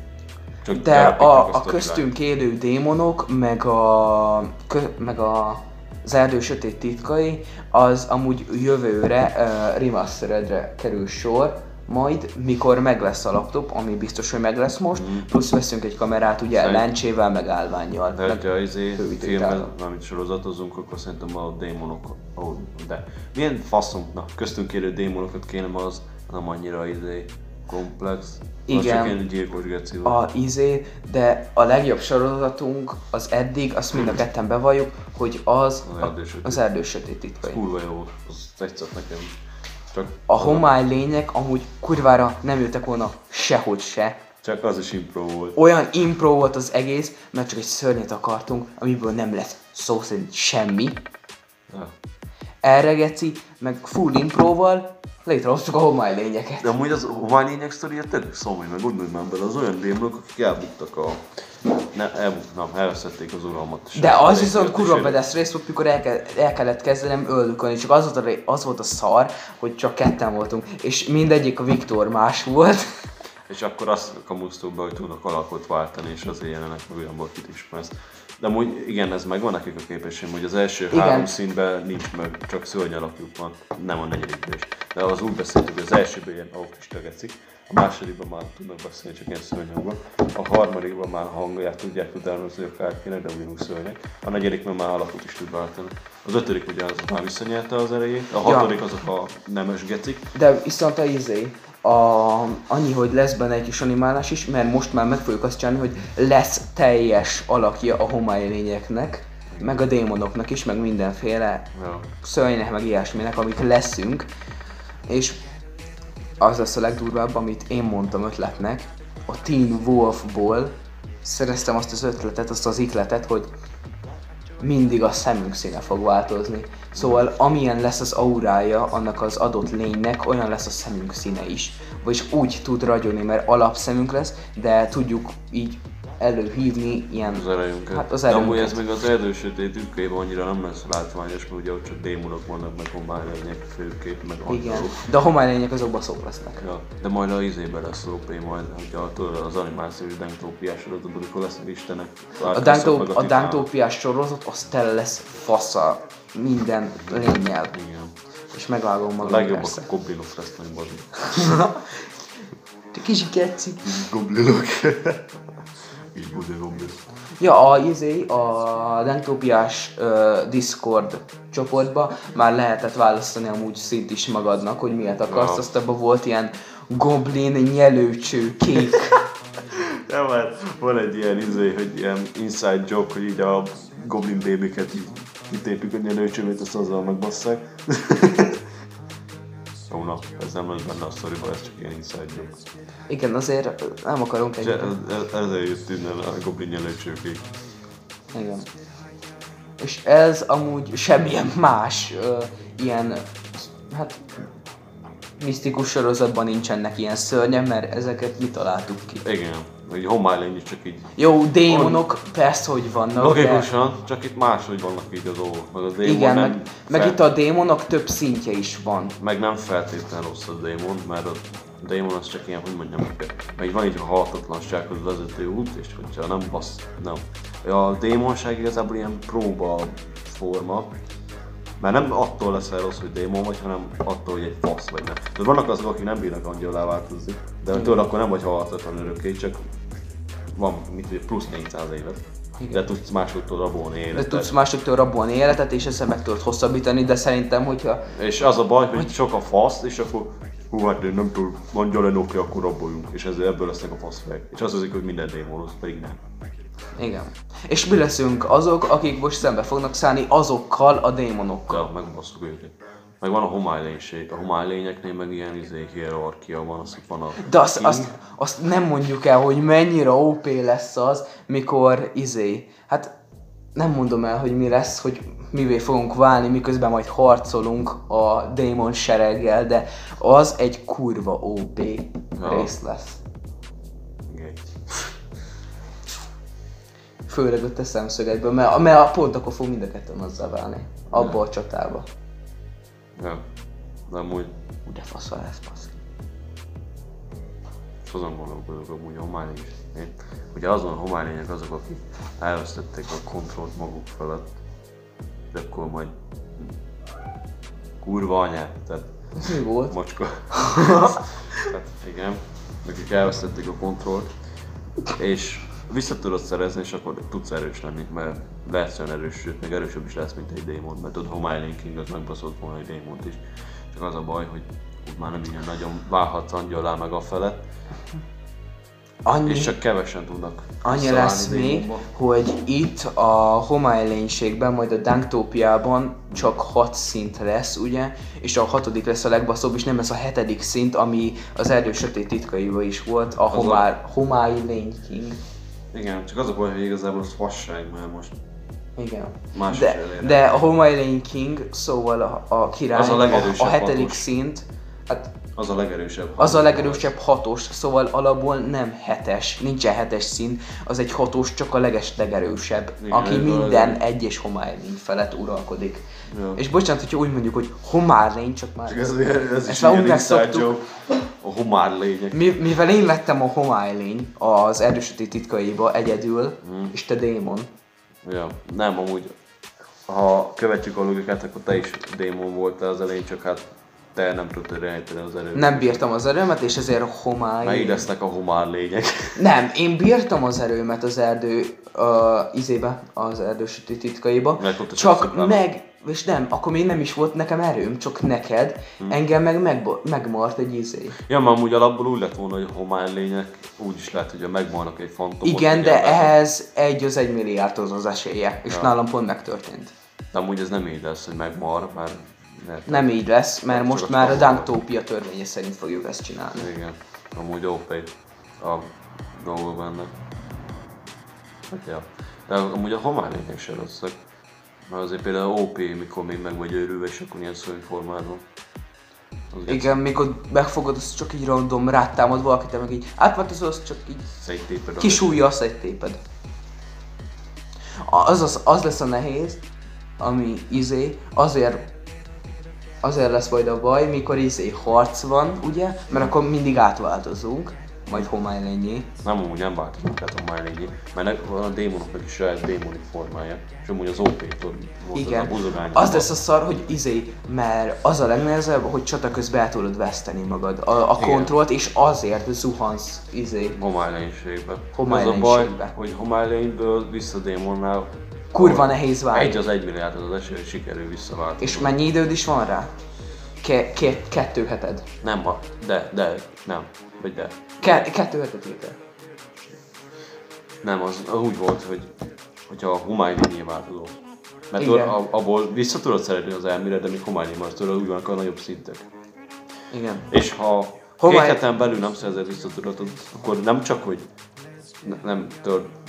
Csak De a, a köztünk élő démonok, meg a, kö, meg a az erdő sötét titkai, az amúgy jövőre uh, remasteredre kerül sor, majd mikor meg lesz a laptop, ami biztos, hogy meg lesz most, plusz veszünk egy kamerát ugye Szerint- lencsével, meg állványjal. De meg hogyha izé filmet, mármint sorozatozunk, akkor szerintem a démonok, oh, de milyen na, köztünk élő démonokat kéne, az nem annyira izé komplex. Az Igen. csak ilyen gyilkos geci a izé, de a legjobb sorozatunk az eddig, azt mind a ketten bevalljuk, hogy az Az a, Erdő Sötét. az erdő sötét titkai. Kurva jó, az tetszett nekem. Csak, A homály lények amúgy kurvára nem jöttek volna sehogy se. csak az is impro volt. Olyan impro volt az egész, mert csak egy szörnyet akartunk, amiből nem lesz szó szerint semmi. Ja. Erre geci, meg full improval létrehoztuk a homály lényeket. De amúgy az Homály lényeg sztoria tényleg szomorú, meg gondolj már bele, az olyan démonok, akik elbuktak a... Ne, elbuknak, elveszették az uralmat. De az viszont kurva pedes rész volt, mikor el, ke- el kellett kezdenem öldökölni, csak az volt, a, az volt a szar, hogy csak ketten voltunk, és mindegyik a Viktor más volt. És akkor azt kamusztuk be, hogy tudnak alakot váltani, és azért jelenek meg olyanból, akit ismersz. De amúgy igen, ez megvan nekik a képesség, hogy az első Igen. három színben nincs meg, csak szörny alakjuk van, nem a negyedikben is. De az úgy beszéltük, hogy az elsőben ilyen autista gecik, a másodikban már tudnak beszélni, csak ilyen szörnyhangban, a harmadikban már hangját tudják utánozni akárkinek, de ugyanúgy szörnyek, a negyedikben már alakot is tud váltani. Az ötödik ugye az már visszanyerte az erejét, a hatodik azok a nemes gecik, De viszont a izé, a, annyi, hogy lesz benne egy kis animálás is, mert most már meg fogjuk azt csinálni, hogy lesz teljes alakja a homály lényeknek, meg a démonoknak is, meg mindenféle ja. szörnynek, meg ilyesminek, amik leszünk, és az lesz a legdurvább, amit én mondtam ötletnek, a Teen Wolfból szereztem azt az ötletet, azt az ikletet, hogy mindig a szemünk színe fog változni. Szóval amilyen lesz az aurája annak az adott lénynek, olyan lesz a szemünk színe is. Vagyis úgy tud ragyogni, mert alapszemünk lesz, de tudjuk így előhívni ilyen... az erejünket. Hát az De amúgy erőnket. ez még az erdő sötét ütkében annyira nem lesz látványos, mert ugye ott csak démonok vannak, meg homálylények főkép, meg Igen, angyalok. de a homály lények azok baszók lesznek. Ja, de majd a izében lesz OP majd, hogy a, tudod, az animációs Danktópiás sorozatban, amikor lesznek istenek. A, meg a titánok. Danktópiás sorozat, az tele lesz faszal minden lényel. Igen. És megvágom A magam legjobbak persze. a goblinok lesznek, bazd. Kis geci. Goblinok. Így goblin. Ja, a, izé, a Danktópiás uh, Discord csoportba már lehetett választani amúgy szint is magadnak, hogy miért akarsz. Ja. Azt abban volt ilyen goblin nyelőcső kék. Ja, mert van egy ilyen izé, hogy ilyen inside joke, hogy így a goblin babyket így kitépik a nyelőcsövét, azt azzal megbasszák. Jó, na, ez nem lesz benne a sztoriba, ez csak ilyen inside joke. Igen, azért nem akarunk egy... ez, ez, ezzel jött innen a goblin nyelőcsőkék. Igen. És ez amúgy semmilyen más ö, ilyen, hát misztikus sorozatban nincsenek ilyen szörnyek, mert ezeket mi találtuk ki. Igen, hogy homálylény is csak így Jó, démonok persze, hogy vannak, Logikusan, csak itt máshogy vannak így az dolgok. Meg a de démon igen, nem meg, meg fel- itt a démonok több szintje is van. meg nem feltétlenül rossz a démon, mert a démon az csak ilyen, hogy mondjam meg van így a halhatatlansághoz vezető út, és hogyha nem bassz, nem. A démonság igazából ilyen próba forma, mert nem attól leszel rossz, hogy démon vagy, hanem attól, hogy egy fasz vagy nem. De vannak azok, akik nem bírnak angyalá változni, de tőle akkor nem vagy halhatatlan örökké, csak van mit, tudja, plusz 400 évet. De tudsz másoktól rabolni De életet. tudsz másoktól rabolni életet, és ezzel meg tudod hosszabbítani, de szerintem, hogyha És az a baj, hogy sok a fasz, és akkor hú, hát én nem tudom, mondja le oké, akkor raboljunk. És ezzel ebből lesznek a faszfejek. És azt hiszik, hogy minden démonhoz, pedig nem. igen. És mi leszünk azok, akik most szembe fognak szállni azokkal a démonokkal. Ja, megbasszuk őket. Meg van a homálylénység. A homálylényeknél meg ilyen izé, hierarchia van, azt van a De azt, king. azt, azt nem mondjuk el, hogy mennyire OP lesz az, mikor izé, hát nem mondom el, hogy mi lesz, hogy mivé fogunk válni, miközben majd harcolunk a démon sereggel, de az egy kurva OP Ja. rész lesz. Igen. Főleg a te szemszögedből, mert, mert pont akkor fog mind a ketten azzá válni. Abba a csatába. Ja. De amúgy Ú, de fasz lesz, basz. és azon gondolkodok amúgy a is. Én- Ugye azon a homállények azok, akik elvesztették a kontrollt maguk felett. De akkor majd kurva anyát, tehát Ez mi volt? Macska. hát igen, akik elvesztették a kontrollt, és vissza tudod szerezni, és akkor tudsz erős lenni, mert lehetsz olyan erős, sőt, még erősebb is lesz, mint egy démon, mert tudod, King az megbaszott volna egy démont is. Csak az a baj, hogy úgy már nem ilyen nagyon válhatsz angyalá meg a felett, Annyi, és csak kevesen tudnak annyi lesz még, démonba. hogy itt a homály lénységben, majd a Danktópiában csak 6 szint lesz, ugye? És a hatodik lesz a legbaszóbb, és nem lesz a hetedik szint, ami az erdő sötét titkaiban is volt, a homály, homály lény king. Igen, csak az a baj, hogy igazából az fasság, mert most. Igen. más De, de a Homály Lane King, szóval a, a király, Az a a, hetedik szint, hát az a legerősebb. az a legerősebb hatos, szóval alapból nem hetes, nincsen hetes szint, az egy hatos, csak a leges legerősebb, Igen, aki ez minden legerősebb. egyes homálylény felett uralkodik. Ja. És bocsánat, hogyha úgy mondjuk, hogy homálylény, csak már... Ez, ez, ez Ezt is már ilyen. A homár lények. Mi, mivel én lettem a homálylény az erdősötét titkaiba egyedül, Mhm. és te démon, Ja, nem, amúgy, ha követjük a logikát, akkor te is démon voltál az elején, csak hát te nem tudtad rejteni az erőt. Nem bírtam az erőmet, és ezért homály... Így lesznek a homár lények. Nem, én bírtam az erőmet az erdő uh, izébe, az erdősítő titkaiba. Meg csak meg, és nem, akkor még nem is volt nekem erőm, csak neked, Hm. engem meg, meg megmart egy izé. Ja, mert amúgy alapból úgy lett volna, hogy a homár lények úgy is lehet, hogy megmarnak egy fantomot. Igen, de ehhez egy az egy milliárdhoz az esélye, és Ja. nálam pont megtörtént. De amúgy ez nem így lesz, hogy megmar, mert... mert Nem így lesz, mert most már a. Dunktopia törvénye szerint fogjuk ezt csinálni. Igen, amúgy OP a dolgok benne. Hát ja. De amúgy a homár lények se rosszak. Mert azért például OP, mikor még meg vagy őrülve, és akkor ilyen szörny formában. Az Igen, mikor megfogod, azt csak így random rátámad valaki, te meg így átváltozol, azt csak így Széttéped a- kisújja, azt egy téped. Az, az, az lesz a nehéz, ami izé, azért azért lesz majd a baj, mikor izé harc van, ugye? Mert akkor mindig átváltozunk, majd homály lényé. Nem, amúgy nem változunk át lényé, mert van a démonoknak is saját démonik formája. És amúgy az OP-tól volt Igen. az a buzogány. Az lesz a szar, hogy izé, mert az a legnehezebb, hogy csata közben el tudod veszteni magad a, a Igen. kontrollt, és azért zuhansz izé. Homálylénységbe. Homály Az a baj, lénységbe. hogy homálylényből vissza démonnál Kurva nehéz válni. Egy az egy milliárd az az esély, hogy sikerül visszaváltani. És mennyi időd is van rá? Ke- ke- kettő heted. Nem, ha, de, de, nem. Vagy de. Ke- kettő heted írtál. Nem, az, úgy volt, hogy hogyha a lényé változó. Mert Igen. a- abból vissza tudod szerezni az elmére, de még van, tudod, úgy vannak a nagyobb szintek. Igen. És ha Homály- két heten belül nem szerzed vissza tudatot, akkor nem csak, hogy nem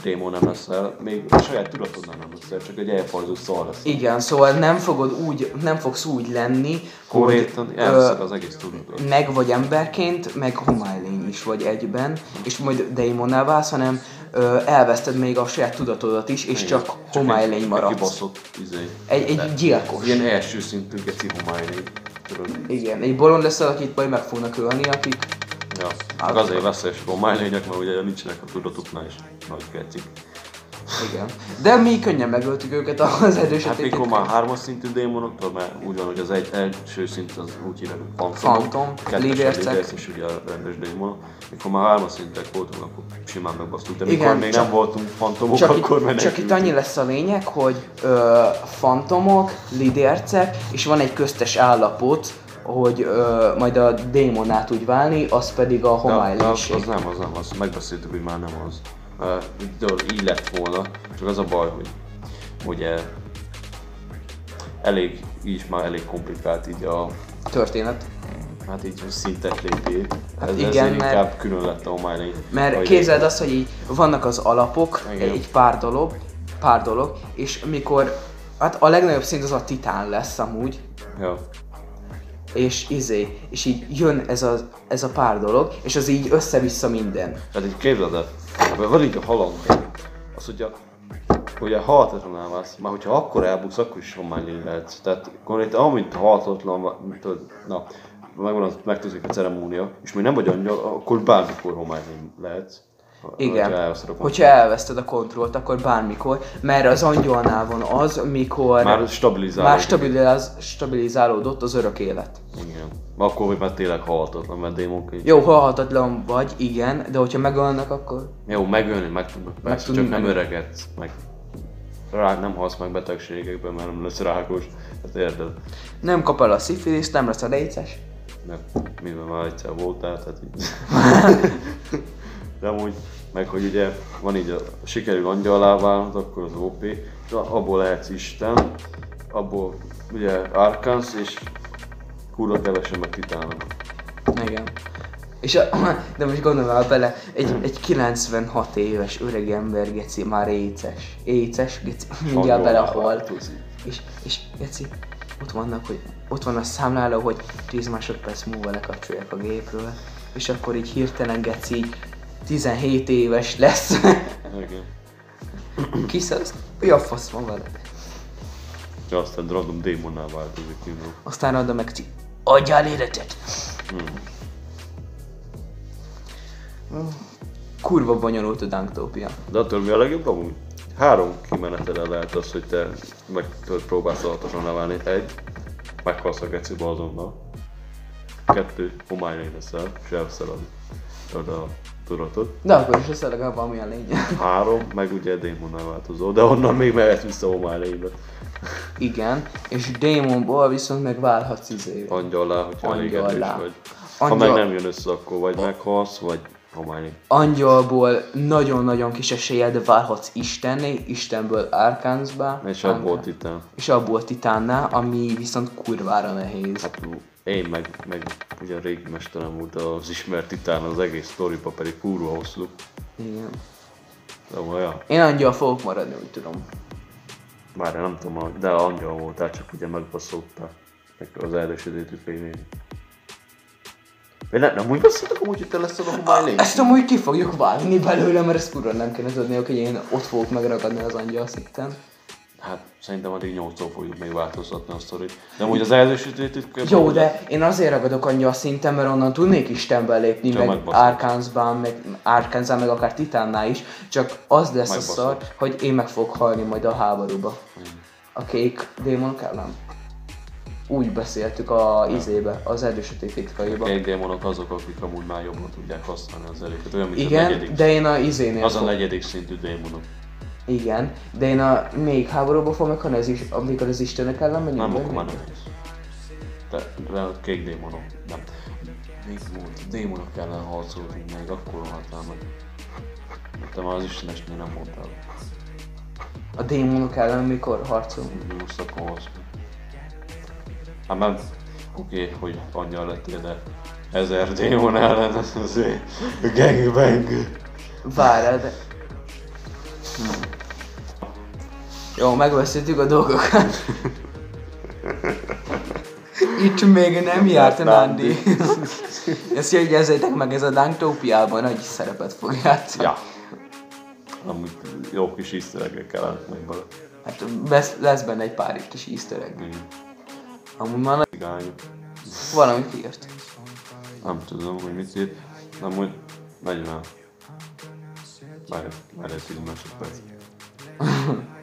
démon nem leszel, még a saját tudatodnál nem leszel, csak egy elfajzó szar lesz. Igen, szóval nem fogod úgy, nem fogsz úgy lenni, Konkrétan hogy elveszed az egész tudatot. meg vagy emberként, meg homálylény is vagy egyben, és majd démonnál válsz, hanem ö, elveszted még a saját tudatodat is, és csak homálylény egy maradsz. Kibaszott, izé. Egy, egy gyilkos. Ilyen első szintű geci homálylény. Tudod? Igen, egy bolond leszel, akit majd meg fognak ölni, akik... Ja. Meg azért veszélyes homálylények, mert ugye nincsenek a tudatuknál is nagy gecik. Igen. De mi könnyen megöltük őket az erősöt. Hát mikor már hármas szintű démonoktól, mert úgy van, hogy az egy első szint az úgy hívják, hogy lídercek. líderc, és ugye a rendes démonok. Mikor már hármas szintek voltunk, akkor simán megbasztuk, de mikor Igen, még csak- nem voltunk fantomok, Csak akkor menekültünk. csak itt annyi lesz a lényeg, hogy ö, fantomok, lidércek, és van egy köztes állapot, hogy ö, majd a démon át úgy válni, az pedig a az, homálylénység. az nem, az nem, az megbeszéltük, hogy már nem az. Uh, így, lett volna, csak az a baj, hogy ugye elég, így is már elég komplikált így a, történet. hát így a szintek lété. Hát Ez, igen, ezért mert- inkább külön lett a homálylény. Mert képzeld azt, hogy így vannak az alapok, Igen. egy pár dolog, pár dolog, és mikor, hát a legnagyobb szint az a titán lesz amúgy, Ja. És izé, és így jön ez a, ez a pár dolog, és az így össze-vissza minden. Tehát így képzeld el, van a haland, az hogyha ugye halhatatlanná válsz, már hogyha akkor elbuksz, akkor is homálylény lehetsz. Tehát konkrétan amint halhatatlan mint tudod, na, megvan az, megtűzik a ceremónia, és még nem vagy angyal, akkor bármikor homálylény lehetsz. Igen. hogyha Hogyha elveszted a kontrollt, akkor bármikor, mert az angyalnál van az, mikor Már stabilizálódik. már stabiliz, stabilizálódott az örök élet. Igen. Akkor vagy már tényleg halhatatlan, mert démonként. Jó, halhatatlan vagy, igen, de hogyha megölnek, akkor Jó, megölni meg persze, tudni csak nem öregedsz, meg rák, nem halsz meg betegségekben, mert nem lesz rákos. Hát érted? nem kap el a szifiliszt, nem lesz a léces. Mert mivel már egyszer voltál, tehát így. De amúgy, meg hogy ugye van így a sikerül angyalá válnod, akkor az OP, és abból lehetsz Isten, abból ugye Arkansz, és kurva kevesen meg titánok. Igen. És a, de most gondolj bele, egy, egy 96 éves öreg ember, geci, már éces. Éces, geci, mindjárt belehal. És, és geci, ott vannak, hogy ott van a számláló, hogy 10 másodperc múlva lekapcsolják a gépről, és akkor így hirtelen geci, így 17 éves lesz. Igen. Kiszesz? Mi a fasz van vele? Ja, aztán random démonnál változik minden. Aztán adom meg, adjál életet! Hmm. Kurva bonyolult a Dunktopia. De attól mi a legjobb amúgy? három kimenetele lehet az, hogy te meg próbálsz alatosan leválni. Egy, meghalsz a gecibe azonnal. Kettő, homályra leszel, és elveszel a tudatot. De akkor is lesz legalább valamilyen lényeg. Három, meg ugye démonnal változó, de onnan még mehet vissza homályra Igen, és démonból viszont megválhatsz izé. Angyallá, hogyha Angyallá. vagy. Ha Angyal- meg nem jön össze, akkor vagy meghalsz, vagy homályra. Angyalból nagyon-nagyon kis eséllyel, de válhatsz Istenné, Istenből Arkansba. És abból titán. És abból Titánná, ami viszont kurvára nehéz. Hát én meg, meg ugye a régi mesterem volt az ismert titán, az egész sztoriba pedig kurva hosszú. Igen. De olyan, Én angyal fogok maradni, úgy tudom. már nem tudom, de angyal voltál, csak ugye megbaszoltál. Meg az erdősödétű fényén. Vagy nem, nem úgy beszéltek amúgy, hogy te leszel a homály lény? Ezt amúgy ki fogjuk vágni belőle, mert ezt kurva nem kéne tudni, hogy én ott fogok megragadni az angyal szinten. Hát szerintem addig 8 fogjuk még változtatni a sztorit. De amúgy az erdősödétű Jó, de én azért ragadok angyal szinten, mert onnan tudnék Istenbe lépni, Csak meg. Arkansban, meg Arkansban, meg akár Titánnál is, csak az lesz a szar, hogy én meg fogok halni majd a háborúba. A kék démonok ellen. Úgy beszéltük a izébe, az erdősötét titkaiba. Egy démonok azok, akik amúgy már jobban tudják használni az erőket. Olyan, mint a Igen, negyedik, de én a izénél az a negyedik szintű démonok. Igen, de én a még háborúba fogok meghalni, az is, amikor az Istenek ellen megyünk. Nem, akkor már nem lesz. De, de a kék démonok, nem. Még volt, démonok ellen harcoltunk még, akkor haltál meg. Te már az istenesnél nem mondtál. A démonok ellen mikor harcolunk? Meg. Hát mert oké, hogy angyal lettél, de ezer démon ellen az azért gangbang. Várj, de... Hm. Jó, megbeszéltük a dolgokat. Itt még nem járt a Nandi. Ezt jegyezzétek meg, ez a Danktópiában nagy szerepet fog játszani. Ja. Amúgy jó kis iszteregek kellene meg bele. Hát lesz, lesz benne egy pár itt is easter egg. Igen. Amúgy már Cigányok. valamit írt. Nem tudom, hogy mit írt. Hogy megy már. Várj, várj egy 10 másodperc.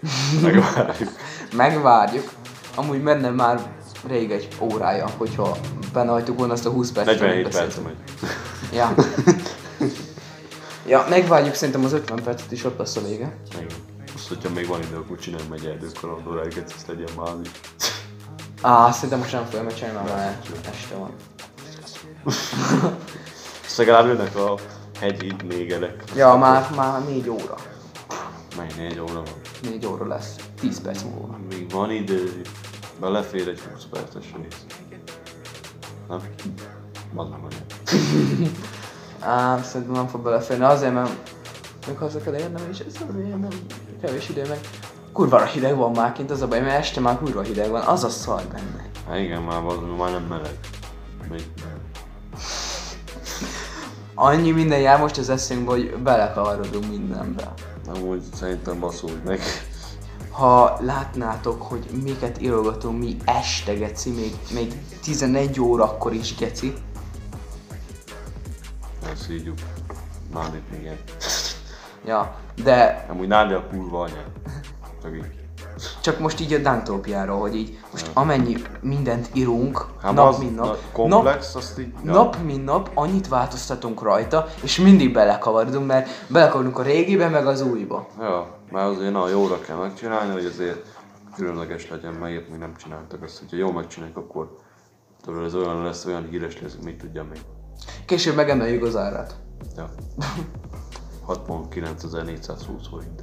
Megvárjuk. Megvárjuk. Amúgy menne már rég egy órája, hogyha benne hagytuk volna azt a 20 percet. 47 amit perc megy. Ja. ja, megvárjuk szerintem az 50 percet is ott lesz a vége. Igen. Azt, hogyha még van idő, akkor csináljunk egy erdőkalandóráikat, ezt legyen már az. Á, szerintem most nem fogja megcsinálni, mert már este van. Ezt legalább jönnek a hegyi négerek. Ja, már, már 4 óra. Mennyi négy óra van. 4 óra lesz. 10 perc múlva. Még van idő. Belefér egy 20 perces rész. Nem? Az nem olyan. Á, szerintem nem fog beleférni. Azért, mert még haza kell érnem, és ez azért nem kevés idő meg. Kurva hideg van már kint, az a baj, mert este már kurva hideg van, az a szar benne. Hát igen, már az már nem meleg. Még Annyi minden jár most az eszünkbe, hogy belekavarodunk mindenbe. Amúgy szerintem baszódj meg. Ha látnátok, hogy miket írogatunk mi este, geci, még, még 11 órakor is, geci. Ezt így Nádit igen. Ja, de Amúgy Nádi a kurva anya. Csak így. Csak most így a Dantópiáról, hogy így most amennyi mindent írunk, Hát nap az mint na- nap, komplex, azt így... ja. Nap mint nap annyit változtatunk rajta, és mindig belekavarodunk, mert belekavarodunk a régibe, meg az újba. Ja, mert azért na, jóra kell megcsinálni, hogy azért különleges legyen, mert ilyet még nem csináltak ezt. Hogyha jól megcsináljuk, akkor tudod, ez olyan lesz, olyan híres lesz, mit tudja még. Később megemeljük az árát. Ja. 69.420 forint.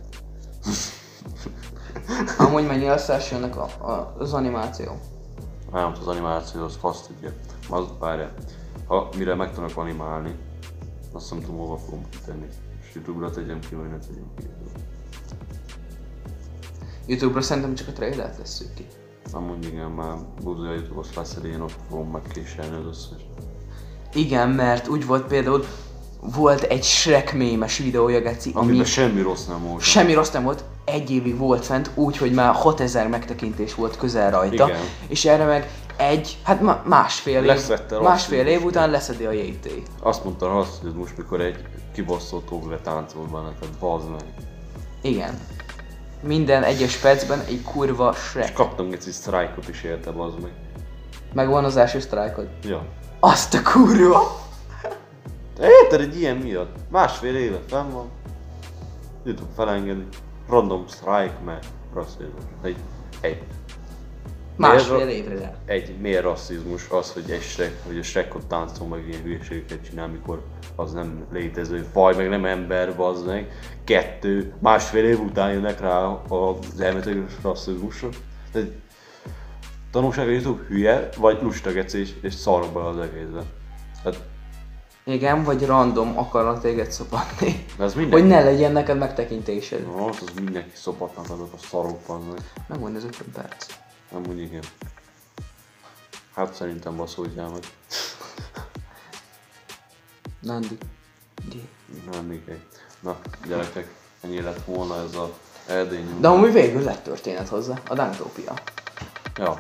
Amúgy mennyi a, a, az animáció? Nem, az animáció az faszt ugye. Az, várjál. Ha mire meg tudnak animálni, azt nem tudom, hova fogom kitenni. És Youtube-ra tegyem ki, vagy ne tegyem ki. Youtube-ra szerintem csak a trailert tesszük ki. Amúgy igen, már Buzzi a Youtube-os lesz, én ott fogom megkéselni az összes. Igen, mert úgy volt például, volt egy Shrek mémes videója, Geci, ami Amiben semmi rossz nem volt. semmi rossz nem volt, egy évig volt fent, úgy, hogy már 6000 megtekintés volt közel rajta, Igen. és erre meg egy, hát ma, másfél év, Leszette másfél év után leszedi a JT. Azt mondta a rasszizmus, mikor egy kibaszott óvre táncolt benne, tehát bazd meg. Igen. Minden egyes percben egy kurva És Shrek. kaptam egy sztrájkot is érte, bazd meg. Megvan az első sztrájkod. Ja. Azt a kurva! Érted egy ilyen miatt? Másfél éve fenn van. Jutok felengedni. Random strike, mert rasszizmus. Egy, egy. Másfél Miért- évre. Egy, miért rasszizmus az, hogy egy Shrek, hogy a Shrekot táncol meg ilyen hülyeségeket csinál, mikor az nem létező faj, meg nem ember, bazd meg. Kettő, másfél év után jönnek rá az elméletileges rasszizmusra. Tehát tanulság, hogy jutok hülye, vagy lusta és szarok bele az egészbe. Tehát Igen, vagy random akarnak téged szopatni. ez mindenki. Hogy ne legyen neked megtekintésed. Na, az, az mindenki szopatnak azok a szarok vannak. Megvan az 50 perc. Nem úgy igen. Hát szerintem baszódjál meg. Nandi. Di. Nem igen. Na, gyerekek, ennyi lett volna ez a erdély. De amúgy végül lett történet hozzá. A Danktopia. Ja,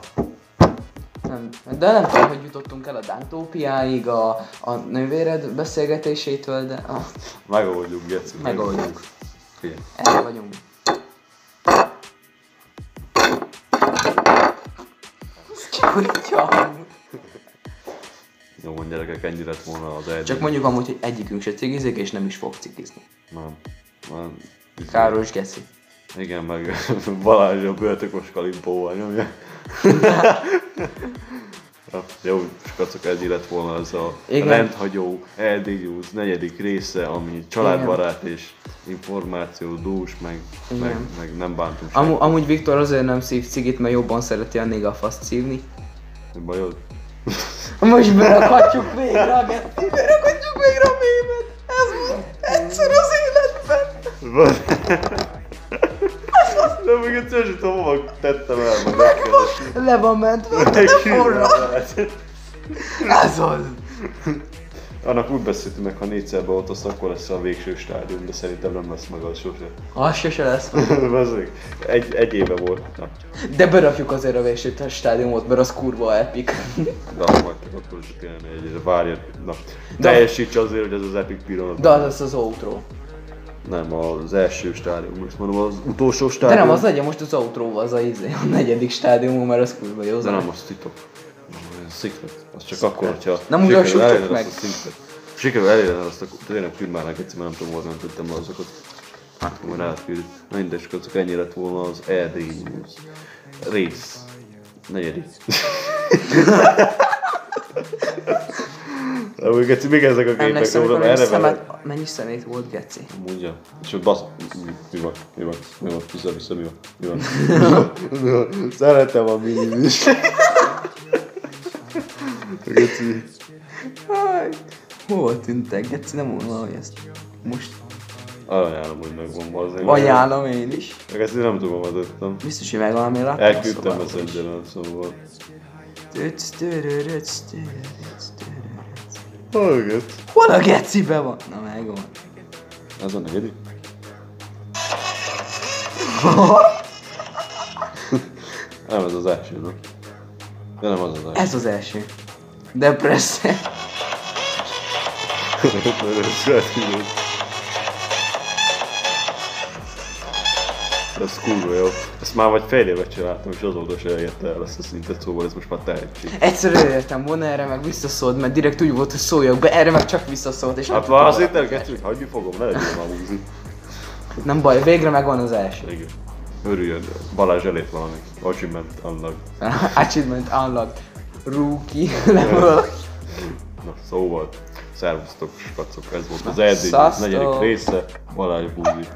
Nem, de nem tudom, hogy jutottunk el a Danktópiáig, a, a nővéred beszélgetésétől, de ah, megoldjuk, Geci. Megoldjuk. El vagyunk. Ez Kutya. Jó van gyerekek, ennyi lett volna az erdély. Csak mondjuk amúgy, hogy egyikünk se cigizik, és nem is fog cigizni. Nem. Nem. Káros Geci. Igen, meg Balázs a bőrtökos kalimpóval nyomja. Ja, Jó, skacok, ennyi lett volna ez a Igen. rendhagyó Erdély News negyedik része, ami családbarát és információ dús, meg, meg, Igen. meg nem bántunk Amu, amúgy Viktor azért nem szív cigit, mert jobban szereti a négafaszt szívni. senki. Bajod? Most berakhatjuk végre a Geci. Berakhatjuk végre a mémet. Ez egyszer az életben. De még egyszer sem tudom, hova tettem el, meg megkeresni. Le van mentve, de forra. Ez az. Annak úgy beszéltünk meg, ha négyszer beoltasz, akkor lesz a végső stádium, de szerintem nem lesz meg az sose. Az sose lesz. Bazzeg, egy, egy éve volt. Na, De berakjuk azért a végső stádiumot, mert az kurva epic. azt majd akkor is kéne egy éve. Várj, na, teljesíts azért, hogy ez az epic pillanat. De az lesz az outro. Nem, az első stádium, most mondom, az utolsó De stádium. nem, az legyen most az outro, az a, izé, a negyedik stádium, mert az kurva jó. De nem, az titok. Secret. Az csak akkor, hogyha Nem sikerül elérned meg. azt a szintet. Sikerül elérned azt, akkor tényleg már neked, mert nem tudom, hol nem tudtam azokat. Hát, akkor már átküld. Na mindegy, csak azok ennyi lett volna az Erdély News. Rész. Negyedik. De úgy Geci, még ezek a képek, mennyi erre vele. szemet, mennyi szemét volt Geci. Mondja. És ott basz... Mi, mi van? Mi van? Mi van? Vissza, vissza, mi van? Mi van? Mi van? Szeretem a minimis. Geci. Aj, hol tűntek? Geci nem mondom valahogy ezt. Most Ajánlom, hogy megvan ma azért. ajánlom én is. Meg ezt én nem tudom, az öttem. Biztos, hogy megvan, amire Elküldtem a ezt szobába is. egyben, szóval. Tüc, töröröc, töröröc. Hallgat. Hol a gecibe van? Na megvan. Ez a negyedik? nem, ez az első, nem? De nem az az első. Ez az első. Depresszió. Ez kurva jó. Ezt már vagy fél évet csináltam, és azóta se érte el ezt a szintet, szóval ez most már tehetség. Egyszer értem volna, erre meg visszaszólt, mert direkt úgy volt, hogy szóljak be, erre meg csak visszaszólt, és nem Hát már az internetet, hagyni fogom, ne legyen már húzni. Nem baj, végre megvan az első. Igen. Örüljön, Balázs elét valami. Achievement unlock. Achievement unlocked. Rookie level. Na, szóval, szervusztok, skacok, ez volt az Erdély negyedik része, Balázs Búzi.